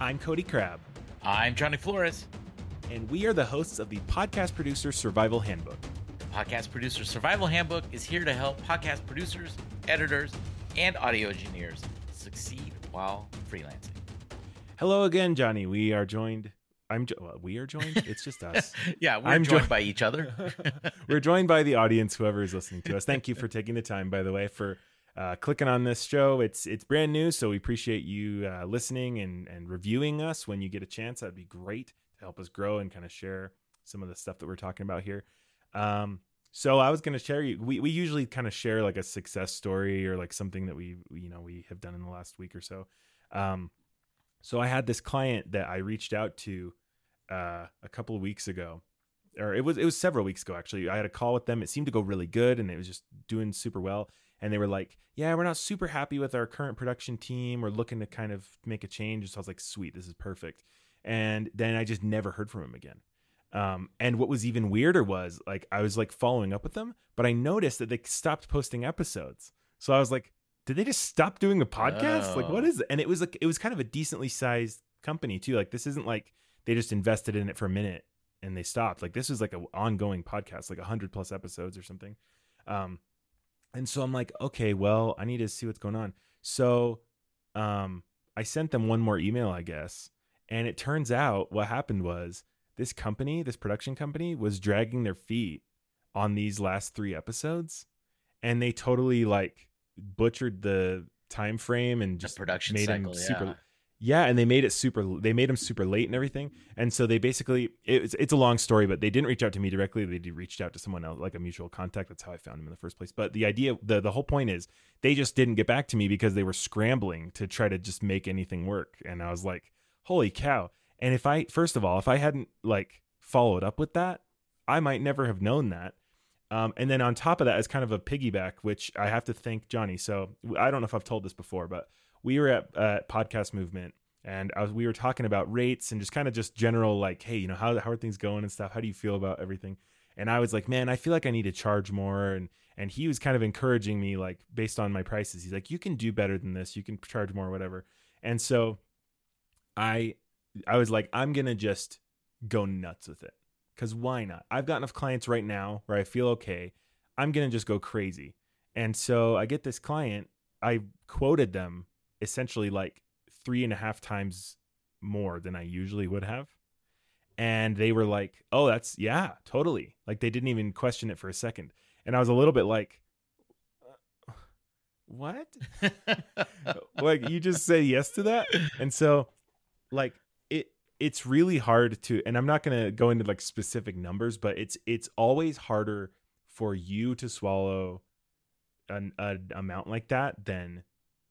I'm Cody Crabb. I'm Johnny Flores. And we are the hosts of the Podcast Producer Survival Handbook. The Podcast Producer Survival Handbook is here to help podcast producers, editors, and audio engineers succeed while freelancing. Hello again, Johnny. We are joined. I'm. Jo- well, we are joined. It's just us. yeah, we're I'm joined jo- by each other. we're joined by the audience, whoever is listening to us. Thank you for taking the time, by the way, for uh, clicking on this show. It's it's brand new, so we appreciate you uh, listening and and reviewing us when you get a chance. That'd be great to help us grow and kind of share some of the stuff that we're talking about here. Um, so I was going to share you. We we usually kind of share like a success story or like something that we you know we have done in the last week or so. Um, so I had this client that I reached out to uh, a couple of weeks ago, or it was it was several weeks ago actually. I had a call with them. It seemed to go really good, and it was just doing super well. And they were like, "Yeah, we're not super happy with our current production team. We're looking to kind of make a change." So I was like, "Sweet, this is perfect." And then I just never heard from him again. Um, and what was even weirder was like I was like following up with them, but I noticed that they stopped posting episodes. So I was like, did they just stop doing the podcast? Like, what Oh. it? And it was like it was kind of a decently sized company too. Like this isn't like they just invested in it for a minute and they stopped. Like this was like an ongoing podcast, like a hundred plus episodes or something. Um, and so I'm like, okay, well, I need to see what's going on. So, um, I sent them one more email, I guess, and it turns out what happened was this company, this production company, was dragging their feet on these last three episodes, and they totally like butchered the time frame and the just production made cycle. them super yeah. Yeah, and they made it super. They made them super late and everything. And so they basically, it's it's a long story, but they didn't reach out to me directly. They reached out to someone else, like a mutual contact. That's how I found him in the first place. But the idea, the the whole point is, they just didn't get back to me because they were scrambling to try to just make anything work. And I was like, holy cow! And if I, first of all, if I hadn't like followed up with that, I might never have known that. Um, and then on top of that, as kind of a piggyback, which I have to thank Johnny. So I don't know if I've told this before, but we were at uh, Podcast Movement, and I was we were talking about rates and just kind of just general like, hey, you know, how how are things going and stuff? How do you feel about everything? And I was like, man, I feel like I need to charge more. And and he was kind of encouraging me, like based on my prices. He's like, you can do better than this. You can charge more, whatever. And so I I was like, I'm gonna just go nuts with it. Cause why not? I've got enough clients right now where I feel okay. I'm gonna just go crazy. And so I get this client, I quoted them essentially like three and a half times more than I usually would have. And they were like, oh, that's, yeah, totally. Like they didn't even question it for a second. And I was a little bit like, "Uh, what? like you just say yes to that? And so, like, it, it's really hard to, and I'm not going to go into like specific numbers, but it's, it's always harder for you to swallow an, an amount like that than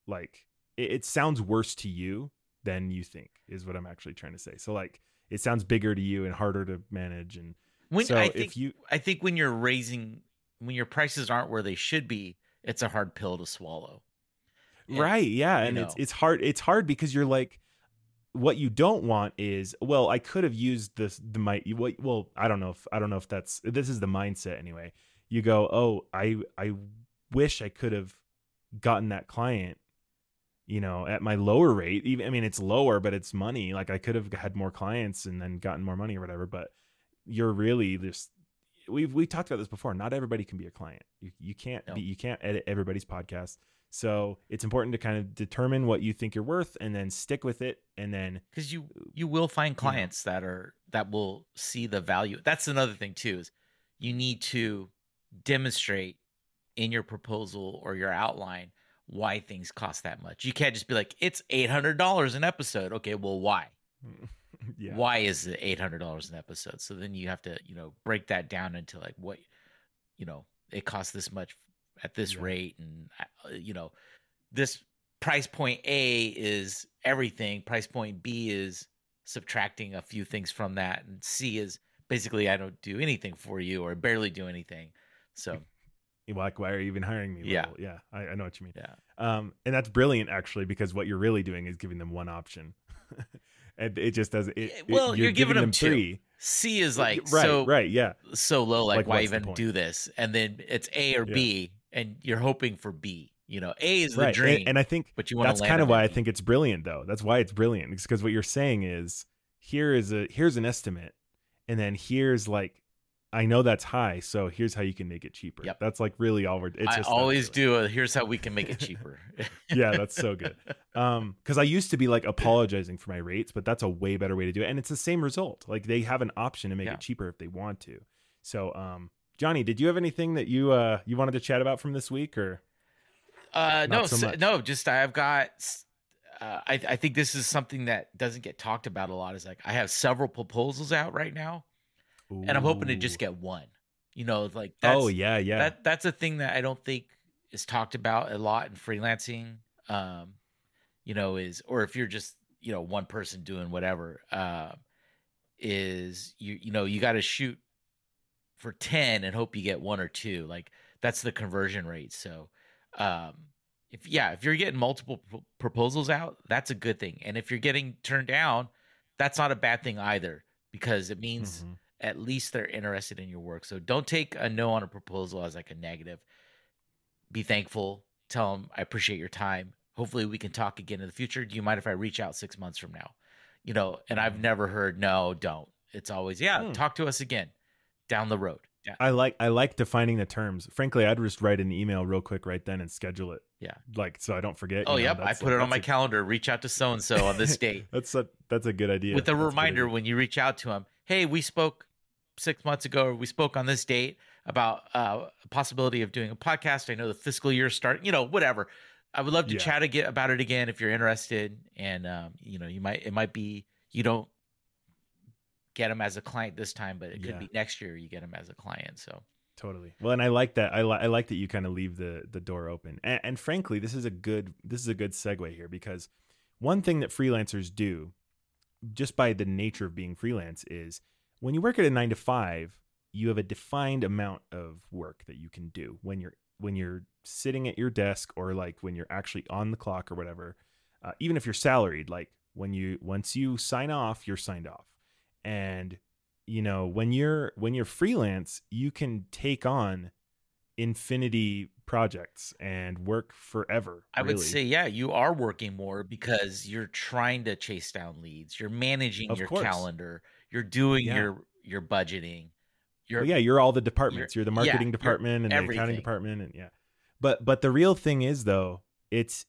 like it, it sounds worse to you than you think is what I'm actually trying to say. So like it sounds bigger to you and harder to manage and when so I if you I think when you're raising when your prices aren't where they should be, it's a hard pill to swallow. And- right yeah and it's know. it's hard it's hard because you're like what you don't want is well i could have used this the my what well i don't know if i don't know if that's this is the mindset anyway you go oh i i wish i could have gotten that client you know at my lower rate even i mean it's lower but it's money like i could have had more clients and then gotten more money or whatever but you're really just we've we talked about this before not everybody can be a client. You, you can't No. be you can't edit everybody's podcast. So it's important to kind of determine what you think you're worth and then stick with it and then because you uh, you will find clients that are that will see the value. That's another thing too is you need to demonstrate in your proposal or your outline why things cost that much. You can't just be like it's $800 an episode. Okay well why? Yeah. Why is it $800 an episode? So then you have to you know break that down into like what you know it costs this much at this Yeah. rate and uh, you know this price point a is everything. Price point b is subtracting a few things from that and c is basically i don't do anything for you or barely do anything. So like why are you even hiring me Yeah. level? yeah I, I know what you mean yeah um and that's brilliant actually because what you're really doing is giving them one option and it just doesn't it, it- well you're, giving, them, two three c is like right so right yeah so low like, Like, why even do this and then it's a or Yeah. b and you're hoping for b You know, A is the right. dream, And, and I think but you that's kind of why I think it's brilliant, though. That's why it's brilliant. Because what you're saying is here is a here's an estimate, and then here's like I know that's high, so here's how you can make it cheaper. Yep. That's like really all we're. It's I just always do. A, here's how we can make it cheaper. yeah, that's so good. Um, because I used to be like apologizing for my rates, but that's a way better way to do it, and it's the same result. Like they have an option to make Yeah. it cheaper if they want to. So, um, Johnny, did you have anything that you uh you wanted to chat about from this week, or Uh, no, so so- no, just I've got. Uh, I I think this is something that doesn't get talked about a lot. Is like I have several proposals out right now, and I'm hoping to just get one. You know, like that's, oh yeah, yeah. that that's a thing that I don't think is talked about a lot in freelancing. Um, you know, is or if you're just you know one person doing whatever, uh, is you you know you got to shoot for ten and hope you get one or two. Like that's the conversion rate. So, um, if yeah, if you're getting multiple p- proposals out, that's a good thing. And if you're getting turned down, that's not a bad thing either because it means Mhm. At least they're interested in your work. So don't take a no on a proposal as like a negative. Be thankful. Tell them I appreciate your time. Hopefully we can talk again in the future. Do you mind if I reach out six months from now? You know, and I've Mhm. never heard no, don't. It's always yeah, Hmm. talk to us again down the road. Yeah, I like I like defining the terms. Frankly, I'd just write an email real quick right then and schedule it. Yeah. like so I don't forget. Oh, yeah. I put a- it on my a- calendar. Reach out to so and so on this date That's a that's a good idea. with a That's good reminder idea. when you reach out to them. Hey, we spoke six months ago, we spoke on this date about uh, a possibility of doing a podcast. I know the fiscal year start. You know, whatever. I would love to Yeah. chat again about it again if you're interested. And um, you know, you might it might be you don't get them as a client this time, but it could Yeah. be next year you get them as a client. So Totally. Well, and I like that. I, li- I like that you kind of leave the the door open. And, and frankly, this is a good this is a good segue here because one thing that freelancers do, just by the nature of being freelance, is when you work at a nine to five, you have a defined amount of work that you can do when you're when you're sitting at your desk or like when you're actually on the clock or whatever. Uh, even if you're salaried, like when you once you sign off, you're signed off, and you know when you're when you're freelance you can take on infinity projects and work forever I would say, yeah, you are working more because you're trying to chase down leads. You're managing Of your course. calendar. You're doing Yeah. your your budgeting. You're Well, yeah you're all the departments. you're, the marketing you're department and the accounting department and yeah. But but the real thing is though it's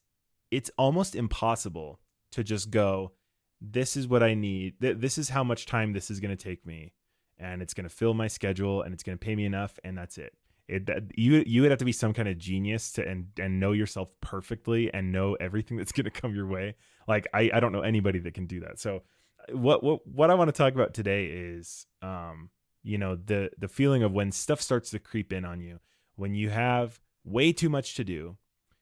it's almost impossible to just go this is what i need. Th- this is how much time this is going to take me and it's going to fill my schedule and it's going to pay me enough and that's it. It that, you you would have to be some kind of genius to and and know yourself perfectly and know everything that's going to come your way. Like i i don't know anybody that can do that. So what what what i want to talk about today is um you know the the feeling of when stuff starts to creep in on you when you have way too much to do.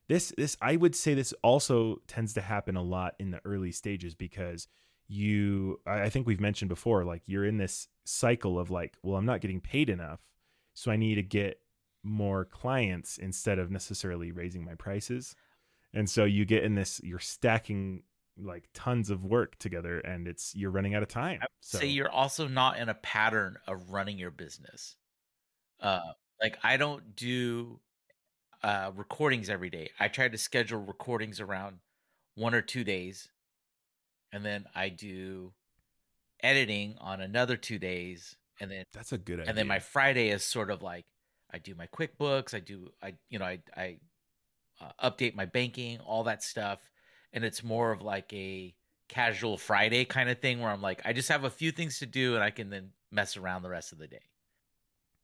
This this i would say this also tends to happen a lot in the early stages because you i think we've mentioned before like you're in this cycle of like well i'm not getting paid enough so i need to get more clients instead of necessarily raising my prices. And so you get in this you're stacking like tons of work together and it's you're running out of time so say you're also not in a pattern of running your business. Uh, like I don't do uh, recordings every day. I try to schedule recordings around one or two days, and then I do editing on another two days, and then that's a good idea and then my Friday is sort of like I do my QuickBooks, I do I you know I I uh, update my banking, all that stuff, and it's more of like a casual Friday kind of thing where I'm like I just have a few things to do and I can then mess around the rest of the day.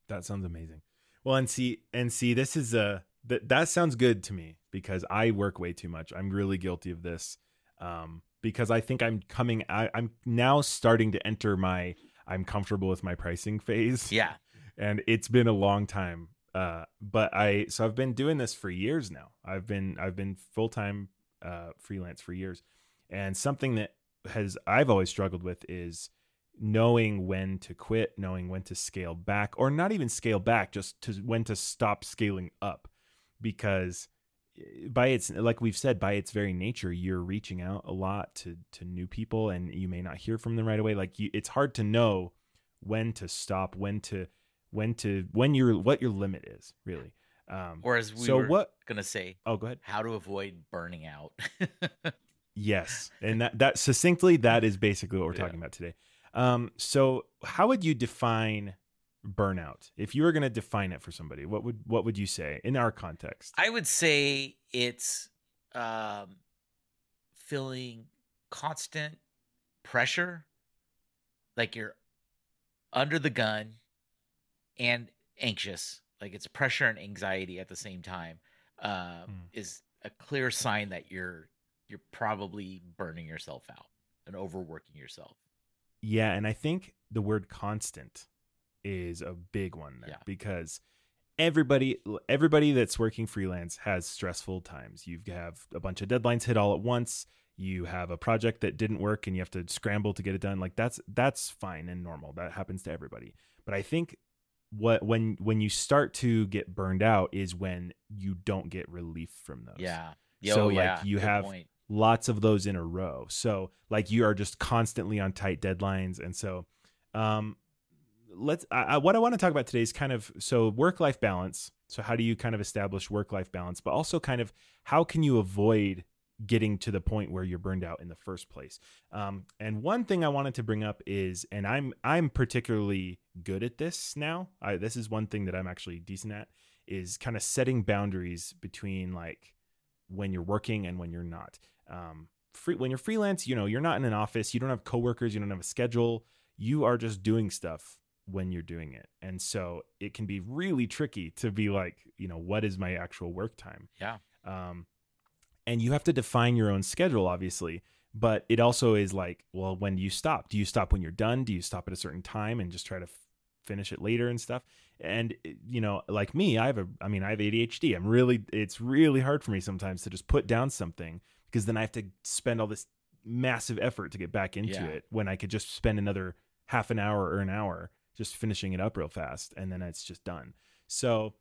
That sounds amazing. Well, and see, and see, this is a that that sounds good to me because I work way too much. I'm really guilty of this, um, because I think I'm coming. I, I'm now starting to enter my I'm comfortable with my pricing phase. Yeah, and it's been a long time. Uh, but I so I've been doing this for years now. I've been I've been full time uh, freelance for years, and something that has I've always struggled with is knowing when to quit, knowing when to scale back, or not even scale back, just to when to stop scaling up, because eh, by its like we've said by its very nature you're reaching out a lot to to new people and you may not hear from them right away. Like you, it's hard to know when to stop when to when to when your what your limit is really Um, or as we so were what? gonna say, Oh, go ahead. how to avoid burning out. Yes, and that that succinctly that is basically what we're Yeah. talking about today. Um, so how would you define burnout if you were going to define it for somebody? What would what would you say in our context? I would say it's um, feeling constant pressure, like you're under the gun and anxious. Like it's pressure and anxiety at the same time. Uh, Hmm. Is a clear sign that you're you're probably burning yourself out and overworking yourself. Yeah, and I think the word constant is a big one there Yeah. because everybody everybody that's working freelance has stressful times. You have a bunch of deadlines hit all at once. You have a project that didn't work and you have to scramble to get it done. Like that's that's fine and normal. That happens to everybody. But I think what when when you start to get burned out is when you don't get relief from those Yeah. So, Yo, like, yeah. you good have- point. lots of those in a row. So like you are just constantly on tight deadlines. And so um let's I, I, what I want to talk about today is kind of so work life balance. So how do you kind of establish work life balance, but also kind of how can you avoid getting to the point where you're burned out in the first place. Um, and one thing I wanted to bring up is, and I'm I'm particularly good at this now. I, this is one thing that I'm actually decent at is kind of setting boundaries between like when you're working and when you're not. Um, free when you're freelance, you know, you're not in an office, you don't have coworkers, you don't have a schedule, you are just doing stuff when you're doing it. And so it can be really tricky to be like, you know, what is my actual work time? Yeah. Um, and you have to define your own schedule, obviously. But it also is like, well, when do you stop? Do you stop when you're done? Do you stop at a certain time and just try to f- finish it later and stuff? And eh, you know, like me, I have a, I mean, I have ADHD. I'm really, it's really hard for me sometimes to just put down something because then I have to spend all this massive effort to get back into Yeah. it when I could just spend another half an hour or an hour just finishing it up real fast and then it's just done. So,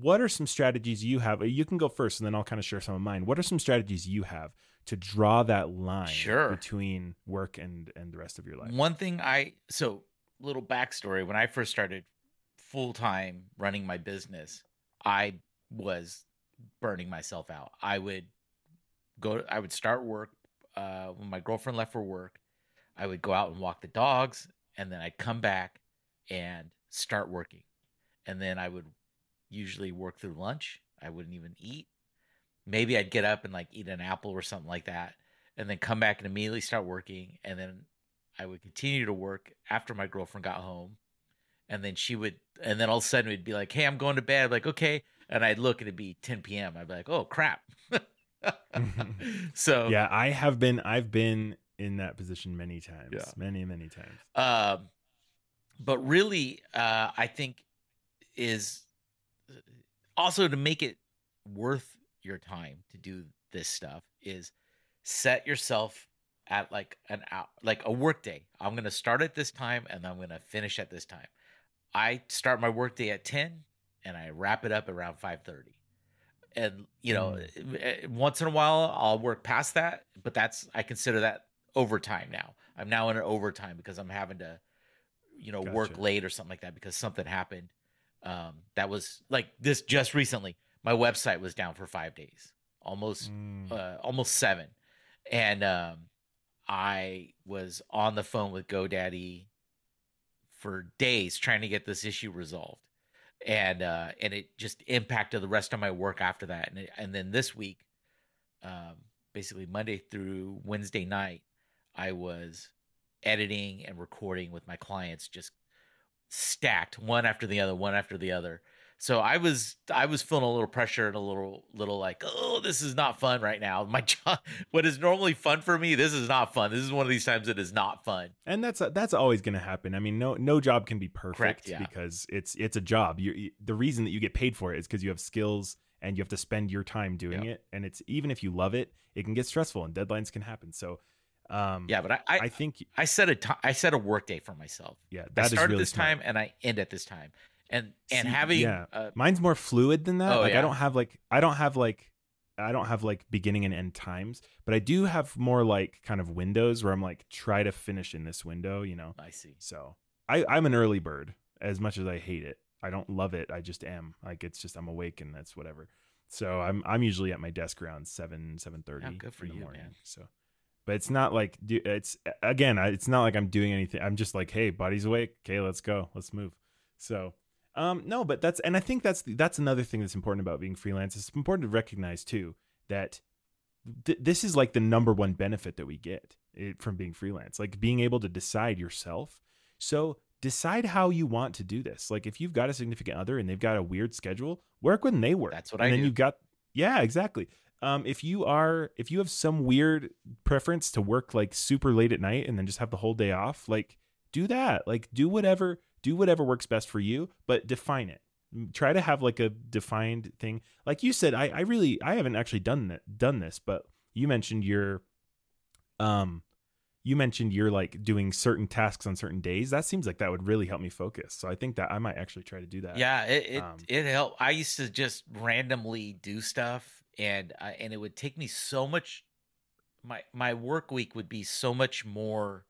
what are some strategies you have? You can go first and then I'll kind of share some of mine. What are some strategies you have to draw that line Sure. between work and and the rest of your life? One thing I so little backstory when I first started full time running my business, I was burning myself out. I would go I would start work uh when my girlfriend left for work. I would go out and walk the dogs and then I'd come back and start working. And then I would usually work through lunch. I wouldn't even eat. Maybe I'd get up and like eat an apple or something like that and then come back and immediately start working and then I would continue to work after my girlfriend got home. And then she would, and then all of a sudden we'd be like, hey, I'm going to bed. like, okay. And I'd look and it'd be 10 p.m. I'd be like, oh, crap. so, Yeah, I have been I've been in that position many times. Yeah. Many, many times. um, but really, uh, I think is also to make it worth your time to do this stuff is set yourself at like an hour, like a work day. I'm going to start at this time and I'm going to finish at this time. I start my work day at 10 and I wrap it up around 5:30. And you know, eh, once in a while I'll work past that, but that's I consider that overtime now. I'm now in an overtime because I'm having to you know, work late or something like that because something happened. Um that was like this just recently. My website was down for 5 days. Almost Mm. uh, almost seven, and um, I was on the phone with GoDaddy for days trying to get this issue resolved, and uh, and it just impacted the rest of my work after that. And it, and then this week, um, basically Monday through Wednesday night, I was editing and recording with my clients, just stacked one after the other, one after the other so I was I was feeling a little pressure and a little little like oh this is not fun right now. My job, what is normally fun for me, this is not fun. This is one of these times that is not fun. and that's that's always going to happen. I mean, no no job can be perfect Correct, yeah. because it's it's a job. You, the reason that you get paid for it is because you have skills and you have to spend your time doing Yep. it. And it's even if you love it, it can get stressful and deadlines can happen. So, um, Yeah, but I I, I think I set a I set a work day for myself. yeah, I that is start really at this smart. time and I end at this time. And and See, having yeah. uh, Mine's more fluid than that. Oh, like yeah. I don't have like I don't have like I don't have like beginning and end times, but I do have more like kind of windows where I'm like try to finish in this window, you know. I see. So I I'm an early bird as much as I hate it. I don't love it. I just am. Like it's just I'm awake and that's whatever. So I'm I'm usually at my desk around seven seven thirty good for in the you, morning. man. So, but it's not like it's again. It's not like I'm doing anything. I'm just like, hey, body's awake. Okay, let's go. Let's move. So, um, no, but that's and I think that's that's another thing that's important about being freelance. It's important to recognize too that th- this is like the number one benefit that we get it, from being freelance, like being able to decide yourself. So decide how you want to do this. Like if you've got a significant other and they've got a weird schedule, work when they work. That's what and I then do. you've got yeah, exactly. Um, if you are if you have some weird preference to work like super late at night and then just have the whole day off, like do that. Like do whatever do whatever works best for you, but define it. Mm, Try to have like a defined thing. Like you said, I, I really I haven't actually done that done this, but you mentioned your um you mentioned you're like doing certain tasks on certain days. That seems like that would really help me focus. So I think that I might actually try to do that. Yeah, it it, Um, it helped. I used to just randomly do stuff, and I, and it would take me so much. My my work week would be so much more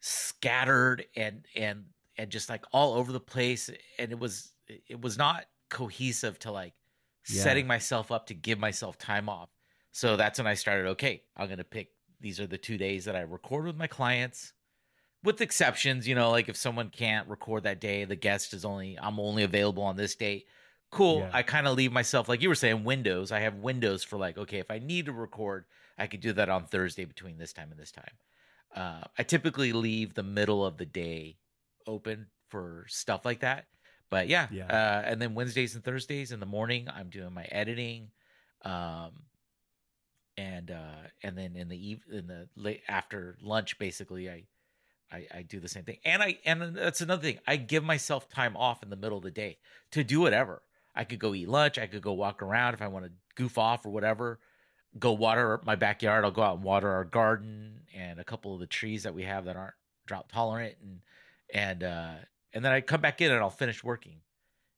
scattered and and and just like all over the place, and it was it was not cohesive to like Yeah. setting myself up to give myself time off. So that's when I started. Okay, I'm gonna pick. These are the two days that I record with my clients with exceptions, you know, like if someone can't record that day, the guest is only I'm only available on this date. Cool. Yeah. I kind of leave myself like you were saying windows. I have windows for like okay, if I need to record, I could do that on Thursday between this time and this time. Uh, I typically leave the middle of the day open for stuff like that. But yeah, Yeah. Uh, and then Wednesdays and Thursdays in the morning, I'm doing my editing. Um, and uh and then in the eve in the late after lunch basically I, I i do the same thing and i and that's another thing i give myself time off in the middle of the day to do whatever i could go eat lunch i could go walk around if i want to goof off or whatever go water my backyard i'll go out and water our garden and a couple of the trees that we have that aren't drought tolerant and and uh and then i come back in and i'll finish working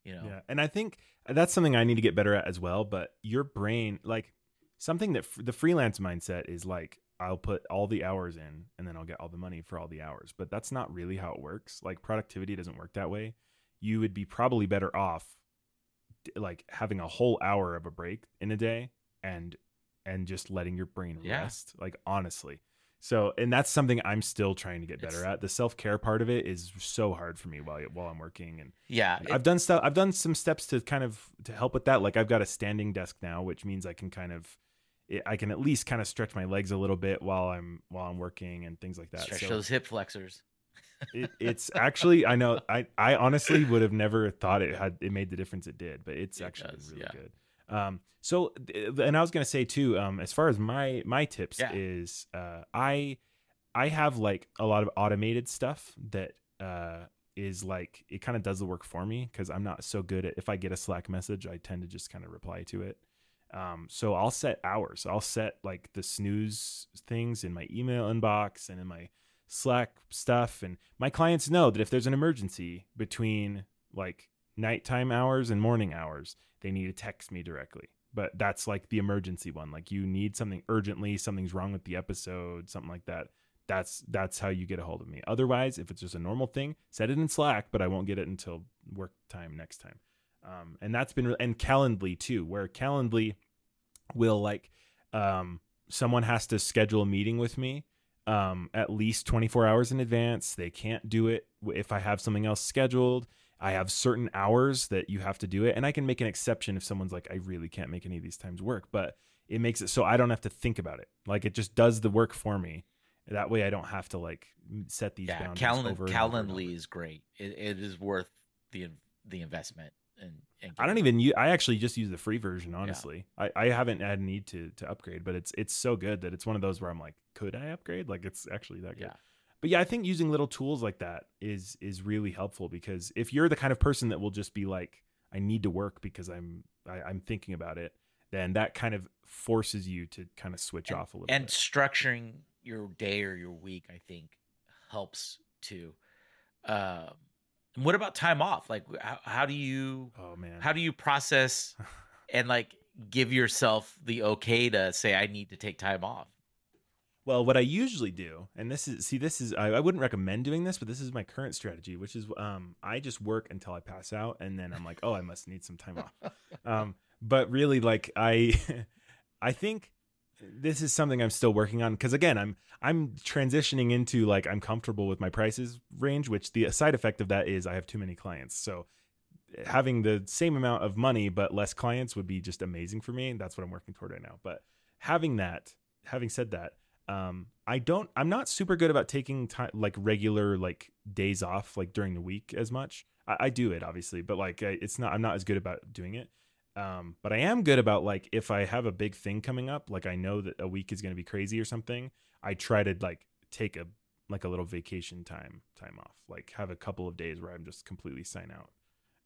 you know Yeah, and I think that's something I need to get better at as well. But your brain, like something that f- the freelance mindset is like, I'll put all the hours in and then I'll get all the money for all the hours. But that's not really how it works. Like productivity doesn't work that way. You would be probably better off like having a whole hour of a break in a day and and just letting your brain Yeah. rest. Like honestly. So, and that's something I'm still trying to get better It's- at. The self care part of it is so hard for me while while I'm working, and yeah it- I've done stuff. I've done some steps to kind of to help with that. Like I've got a standing desk now, which means I can kind of, eh, I can at least kind of stretch my legs a little bit while I'm while I'm working and things like that. stretch So those hip flexors it, it's actually, I know, I I honestly would have never thought it had it made the difference it did, but it's It actually does, really yeah. good. Um, so and I was gonna say too, um, as far as my my tips Yeah. is, uh, I I have like a lot of automated stuff that uh is like it kind of does the work for me because I'm not so good at if I get a Slack message, I tend to just kind of reply to it. Um, so I'll set hours. I'll set like the snooze things in my email inbox and in my Slack stuff. And my clients know that if there's an emergency between like nighttime hours and morning hours, they need to text me directly. But that's like the emergency one. Like you need something urgently, something's wrong with the episode, something like that. That's that's how you get a hold of me. Otherwise, if it's just a normal thing, set it in Slack, but I won't get it until work time next time. Um, and that's been re- and Calendly too, where Calendly will like um, someone has to schedule a meeting with me um, at least 24 hours in advance. They can't do it if I have something else scheduled. I have certain hours that you have to do it, and I can make an exception if someone's like, I really can't make any of these times work, but it makes it so I don't have to think about it. Like it just does the work for me. That way, I don't have to like set these yeah boundaries. Calend- over and over and calendly is great it, it is worth the the investment and, and I don't getting- even use. I actually just use the free version. Honestly, I, I haven't had a need to to upgrade, but it's it's so good that it's one of those where I'm like, could I upgrade? Like it's actually that good. yeah But yeah, I think using little tools like that is is really helpful because if you're the kind of person that will just be like, I need to work because I'm I, I'm thinking about it, then that kind of forces you to kind of switch and, off a little bit. and bit. structuring your day or your week i think helps too um what about time off? Like how, how do you Oh man, how do you process and like give yourself the okay to say i need to take time off Well, what I usually do, and this is see, this is I, I wouldn't recommend doing this, but this is my current strategy, which is um, I just work until I pass out, and then I'm like, oh, I must need some time off. Um, but really, like I, I think this is something I'm still working on because again, I'm I'm transitioning into like I'm comfortable with my prices range, which the side effect of that is I have too many clients. So having the same amount of money but less clients would be just amazing for me. And that's what I'm working toward right now. But having that, having said that um i don't i'm not super good about taking time like regular like days off like during the week as much i, I do it obviously but like I, it's not i'm not as good about doing it um but i am good about like if i have a big thing coming up like i know that a week is going to be crazy or something i try to like take a like a little vacation time time off like have a couple of days where i'm just completely sign out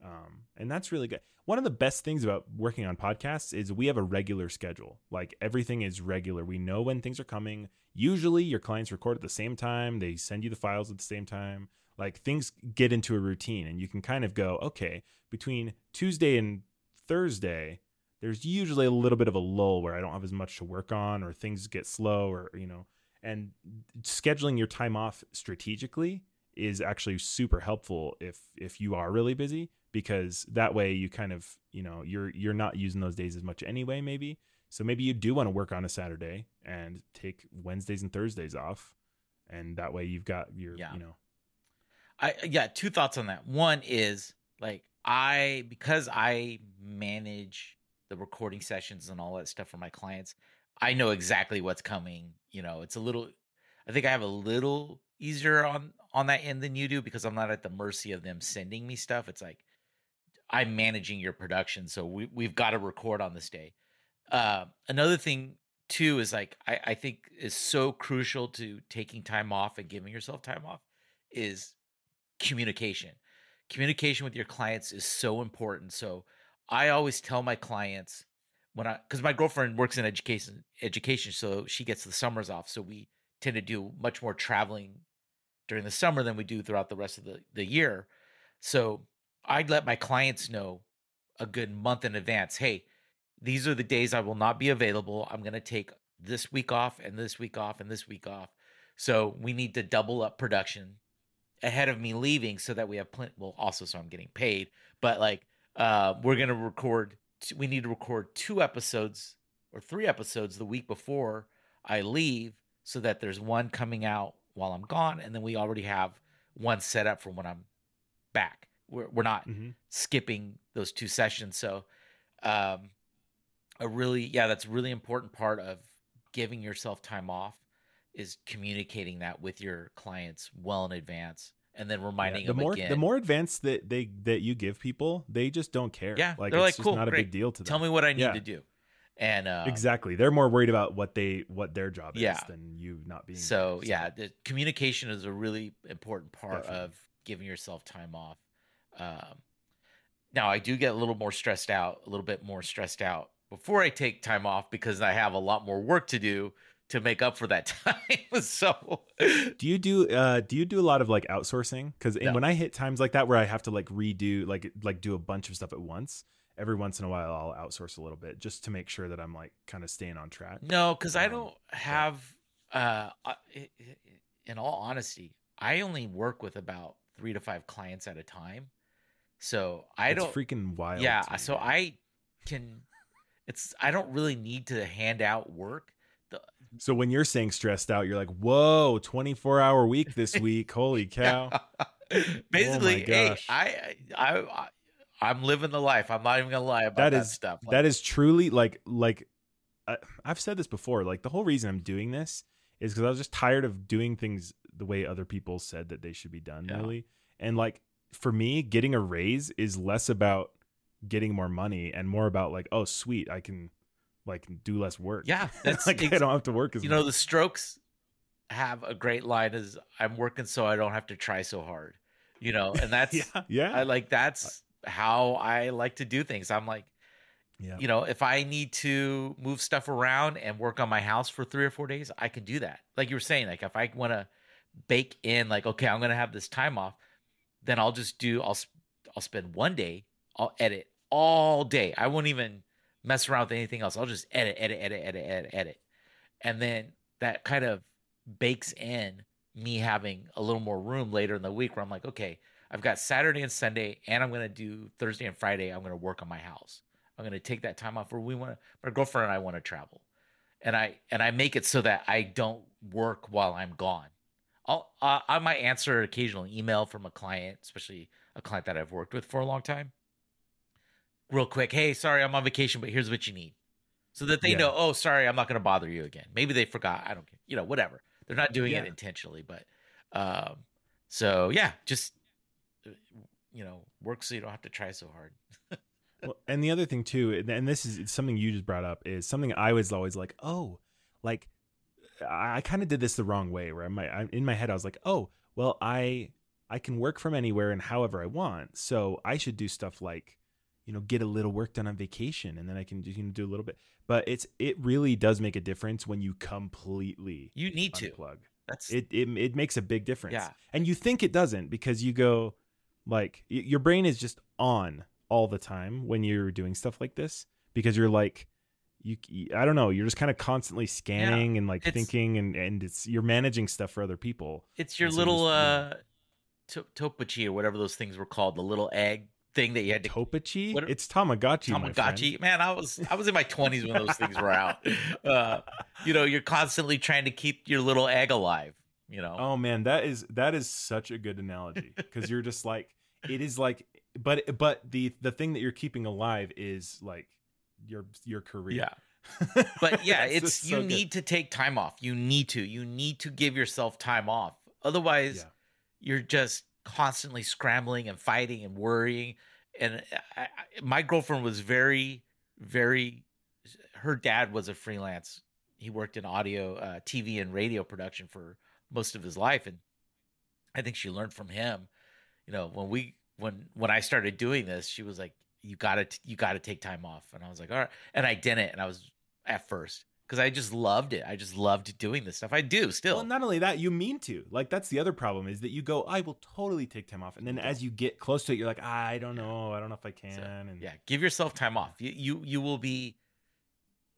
um, and that's really good. One of the best things about working on podcasts is we have a regular schedule. Like everything is regular. We know when things are coming. Usually your clients record at the same time, they send you the files at the same time. Like things get into a routine and you can kind of go, okay, between Tuesday and Thursday, there's usually a little bit of a lull where I don't have as much to work on or things get slow or, you know, and scheduling your time off strategically is actually super helpful if if you are really busy because that way you kind of you know you're you're not using those days as much anyway maybe so maybe you do want to work on a saturday and take wednesdays and thursdays off and that way you've got your yeah. you know i yeah two thoughts on that one is like i because i manage the recording sessions and all that stuff for my clients i know exactly what's coming you know it's a little i think i have a little easier on on that end than you do because i'm not at the mercy of them sending me stuff it's like I'm managing your production, so we we've got to record on this day. Uh, another thing too is like I, I think is so crucial to taking time off and giving yourself time off is communication. Communication with your clients is so important. So I always tell my clients when I because my girlfriend works in education education, so she gets the summers off. So we tend to do much more traveling during the summer than we do throughout the rest of the, the year. So I'd let my clients know a good month in advance. Hey, these are the days I will not be available. I'm going to take this week off and this week off and this week off. So we need to double up production ahead of me leaving so that we have plenty. Well, also, so I'm getting paid, but like, uh, we're going to record, we need to record two episodes or three episodes the week before I leave so that there's one coming out while I'm gone. And then we already have one set up for when I'm back. We're we're not mm-hmm. skipping those two sessions. So, um, a really yeah, that's a really important part of giving yourself time off is communicating that with your clients well in advance and then reminding yeah, the them more again. the more advanced that they that you give people, they just don't care. Yeah, like they're it's like, cool, not great. a big deal to them. Tell me what I need yeah. to do. And uh, exactly, they're more worried about what they what their job yeah. is than you not being. So, there, so. yeah, the communication is a really important part Definitely. of giving yourself time off. Um, now I do get a little more stressed out, a little bit more stressed out before I take time off because I have a lot more work to do to make up for that time. so, do you do uh do you do a lot of like outsourcing? Because no. when I hit times like that where I have to like redo like like do a bunch of stuff at once, every once in a while I'll outsource a little bit just to make sure that I'm like kind of staying on track. No, because um, I don't have. uh In all honesty, I only work with about three to five clients at a time. So I That's don't freaking wild. Yeah, so I can. It's I don't really need to hand out work. So when you're saying stressed out, you're like, "Whoa, 24 hour week this week! Holy cow!" Oh Basically, oh hey, I, I, I, I'm living the life. I'm not even gonna lie about that, that is, stuff. Like, that is truly like, like I, I've said this before. Like the whole reason I'm doing this is because I was just tired of doing things the way other people said that they should be done. Yeah. Really, and like for me, getting a raise is less about getting more money and more about like, oh, sweet, I can like do less work. Yeah, that's like I don't have to work as. You much. know, the Strokes have a great line: "Is I'm working so I don't have to try so hard." You know, and that's yeah, yeah. I like that's how I like to do things. I'm like, yeah. you know, if I need to move stuff around and work on my house for three or four days, I can do that. Like you were saying, like if I want to bake in, like, okay, I'm going to have this time off then I'll just do I'll I'll spend one day, I'll edit all day. I won't even mess around with anything else. I'll just edit, edit, edit, edit, edit, edit. And then that kind of bakes in me having a little more room later in the week where I'm like, okay, I've got Saturday and Sunday, and I'm gonna do Thursday and Friday. I'm gonna work on my house. I'm gonna take that time off where we want. My girlfriend and I want to travel, and I and I make it so that I don't work while I'm gone. I'll I might answer an occasional email from a client, especially a client that I've worked with for a long time. Real quick, hey, sorry, I'm on vacation, but here's what you need, so that they Yeah. know. Oh, sorry, I'm not gonna bother you again. Maybe they forgot. I don't care. You know, whatever. They're not doing it intentionally, but um, so yeah, just uh, you know, work so you don't have to try so hard. Well, and the other thing too, and- and this is something you just brought up, is something I was always like, oh, like I, I kind of did this the wrong way, where I might I, in my head I was like, oh, well, I I can work from anywhere and however I want, so I should do stuff like, you know, get a little work done on vacation, and then I can you know, do a little bit. But it's it really does make a difference when you completely You need to. unplug. That's It, it it makes a big difference. Yeah. And you think it doesn't because you go like your brain is just on all the time when you're doing stuff like this because you're like you I don't know, you're just kind of constantly scanning and like It's- thinking and and it's you're managing stuff for other people. It's your so little just- uh to- topachi or whatever those things were called, the little egg thing that you had to Topachi? What- It's Tamagotchi. my. Tamagotchi. Man, I was I was in my twenties when those things were out. Uh, you know, you're constantly trying to keep your little egg alive. You know, Oh man, that is that is such a good analogy because you're just like it is like but but the the thing that you're keeping alive is like your your career. yeah. But yeah, it's you so good. need to take time off. You need to. You need to give yourself time off. Otherwise, Yeah. you're just constantly scrambling and fighting and worrying. And I, I, my girlfriend was very, very. Her dad was a freelance. He worked in audio, uh, TV, and radio production for most of his life, and I think she learned from him. You know, when we when when I started doing this, she was like, "You gotta you gotta take time off," and I was like, "All right," and I didn't, and I was at first because I just loved it. I just loved doing this stuff. I do still. Well, not only that, you mean to. Like that's the other problem is that you go, I will totally take time off, and then as you get close to it, you're like, I don't know, I don't know if I can. So, and yeah, give yourself time off. You, you you will be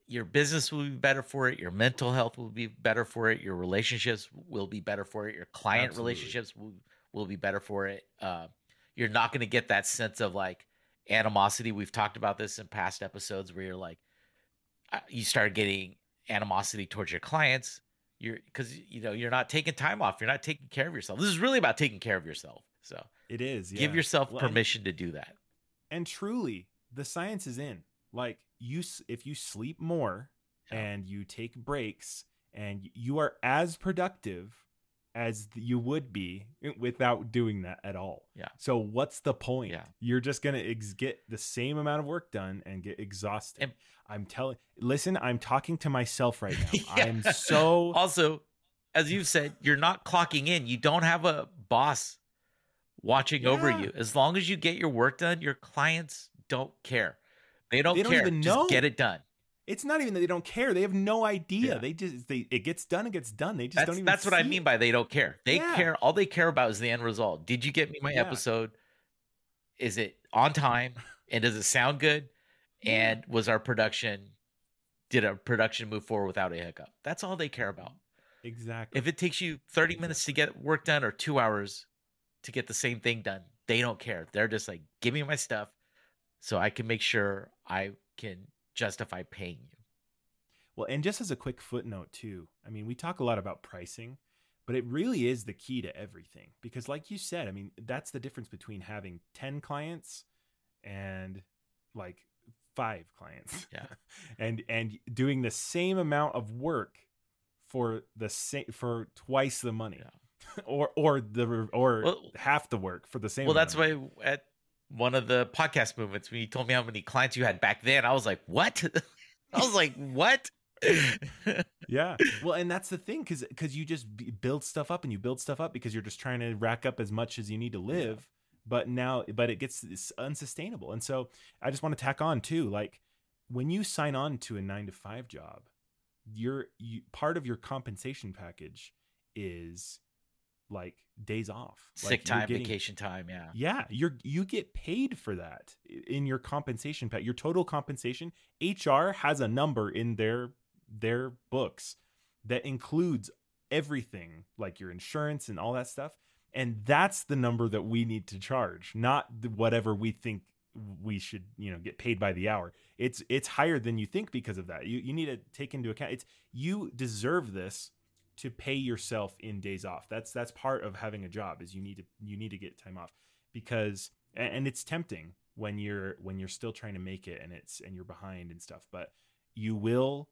your business will be better for it, your mental health will be better for it, your relationships will be better for it, your client Absolutely. relationships will, will be better for it. Uh, you're not going to get that sense of like animosity. We've talked about this in past episodes where you're like uh, you start getting animosity towards your clients. You're because you know you're not taking time off. You're not taking care of yourself. This is really about taking care of yourself. So it is. give yourself Well, and- permission to do that. and truly the science is in like you if you sleep more Yeah. and you take breaks and you are as productive as you would be eh, without doing that at all Yeah. so what's the point Yeah. you're just gonna ex- get the same amount of work done and get exhausted And- i'm telling listen i'm talking to myself right now Yeah. i'm so also, as you've said, you're not clocking in. You don't have a boss watching over you. As long as you get your work done, your clients don't care. They don't, They don't care. even Just know. get it done. It's not even that they don't care they have no idea Yeah. they just they it gets done it gets done they just That's don't even that's what I mean by they don't care. They Yeah. care. All they care about is the end result. Did you get me my Yeah. episode? Is it on time? And does it sound good? And was our production? Did our production move forward without a hiccup? That's all they care about. exactly If it takes you 30 minutes to get work done or two hours to get the same thing done, they don't care. They're just like, give me my stuff so I can make sure I can justify paying you. Well, and just as a quick footnote, too, I mean, we talk a lot about pricing, but it really is the key to everything. Because, like you said, I mean, that's the difference between having 10 clients and like five clients. Yeah. and and doing the same amount of work for the same for twice the money. or or the or Well- half the work for the same Well, amount that's why at one of the podcast movements, when you told me how many clients you had back then, I was like, what? I was like, what? yeah. Well and that's the thing because because you just build stuff up and you build stuff up because you're just trying to rack up as much as you need to live. But now but it gets unsustainable. And so i just want to tack on too like when you sign on to a nine to five job your you, part of your compensation package is like days off Sick you're time, getting- vacation time. Yeah. yeah, you're you get paid for that in your compensation pack. Your total compensation, HR has a number in their their books that includes everything like your insurance and all that stuff and that's the number that we need to charge not whatever we think we should you know get paid by the hour it's it's higher than you think because of that you you need to take into account it's you deserve this to pay yourself in days off that's that's part of having a job is you need to you need to get time off because and it's tempting when you're when you're still trying to make it and it's and you're behind and stuff but you will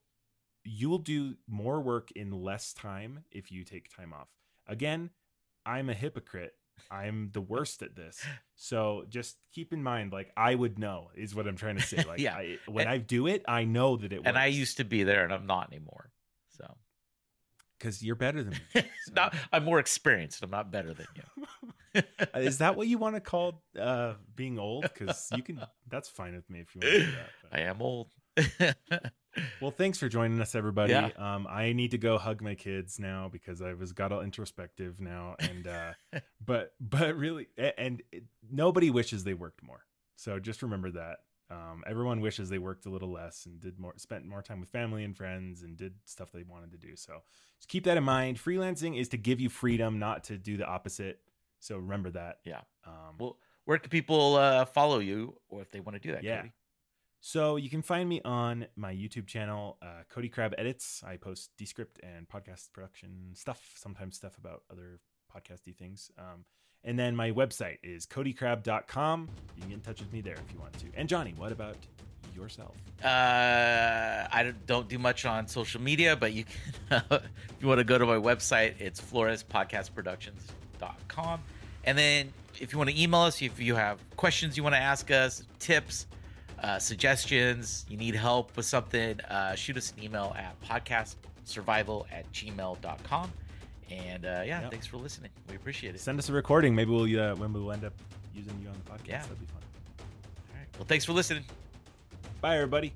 you will do more work in less time if you take time off again i'm a hypocrite I'm the worst at this. So just keep in mind, like I would know is what I'm trying to say. Like Yeah. I, when And- I do it, I know that it and I used to be there, and I'm not anymore. So, because you're better than me. So- not, I'm more experienced. I'm not better than you. is that what you want to call uh, being old? Because you can. That's fine with me if you want to do that. but- I am old. Well, thanks for joining us, everybody. Yeah. Um, I need to go hug my kids now because I was got all introspective now, and uh, but but really, a- and nobody wishes they worked more. So just remember that. Um, everyone wishes they worked a little less and did more, spent more time with family and friends, and did stuff they wanted to do. So just keep that in mind. Freelancing is to give you freedom, not to do the opposite. So remember that. Yeah. Um, well, where can people uh, follow you, or if they want to do that? Yeah. Cody? So you can find me on my YouTube channel, uh, Cody Crabb Edits. I post Descript and podcast production stuff, sometimes stuff about other podcasty things. Um, and then my website is codycrabb.com. You can get in touch with me there if you want to. And Johnny, what about yourself? Uh, I don't- don't much on social media, but you can, if you want to go to my website, it's florespodcastproductions.com. And then if you want to email us, if you have questions you want to ask us, tips, uh, suggestions, you need help with something, uh, shoot us an email at podcastsurvival at gmail.com. And uh, yeah, Yep. thanks for listening. We appreciate it. Send us a recording. Maybe we'll uh, when we'll end up using you on the podcast. Yeah. That'd be fun. All right. Well, thanks for listening. Bye, everybody.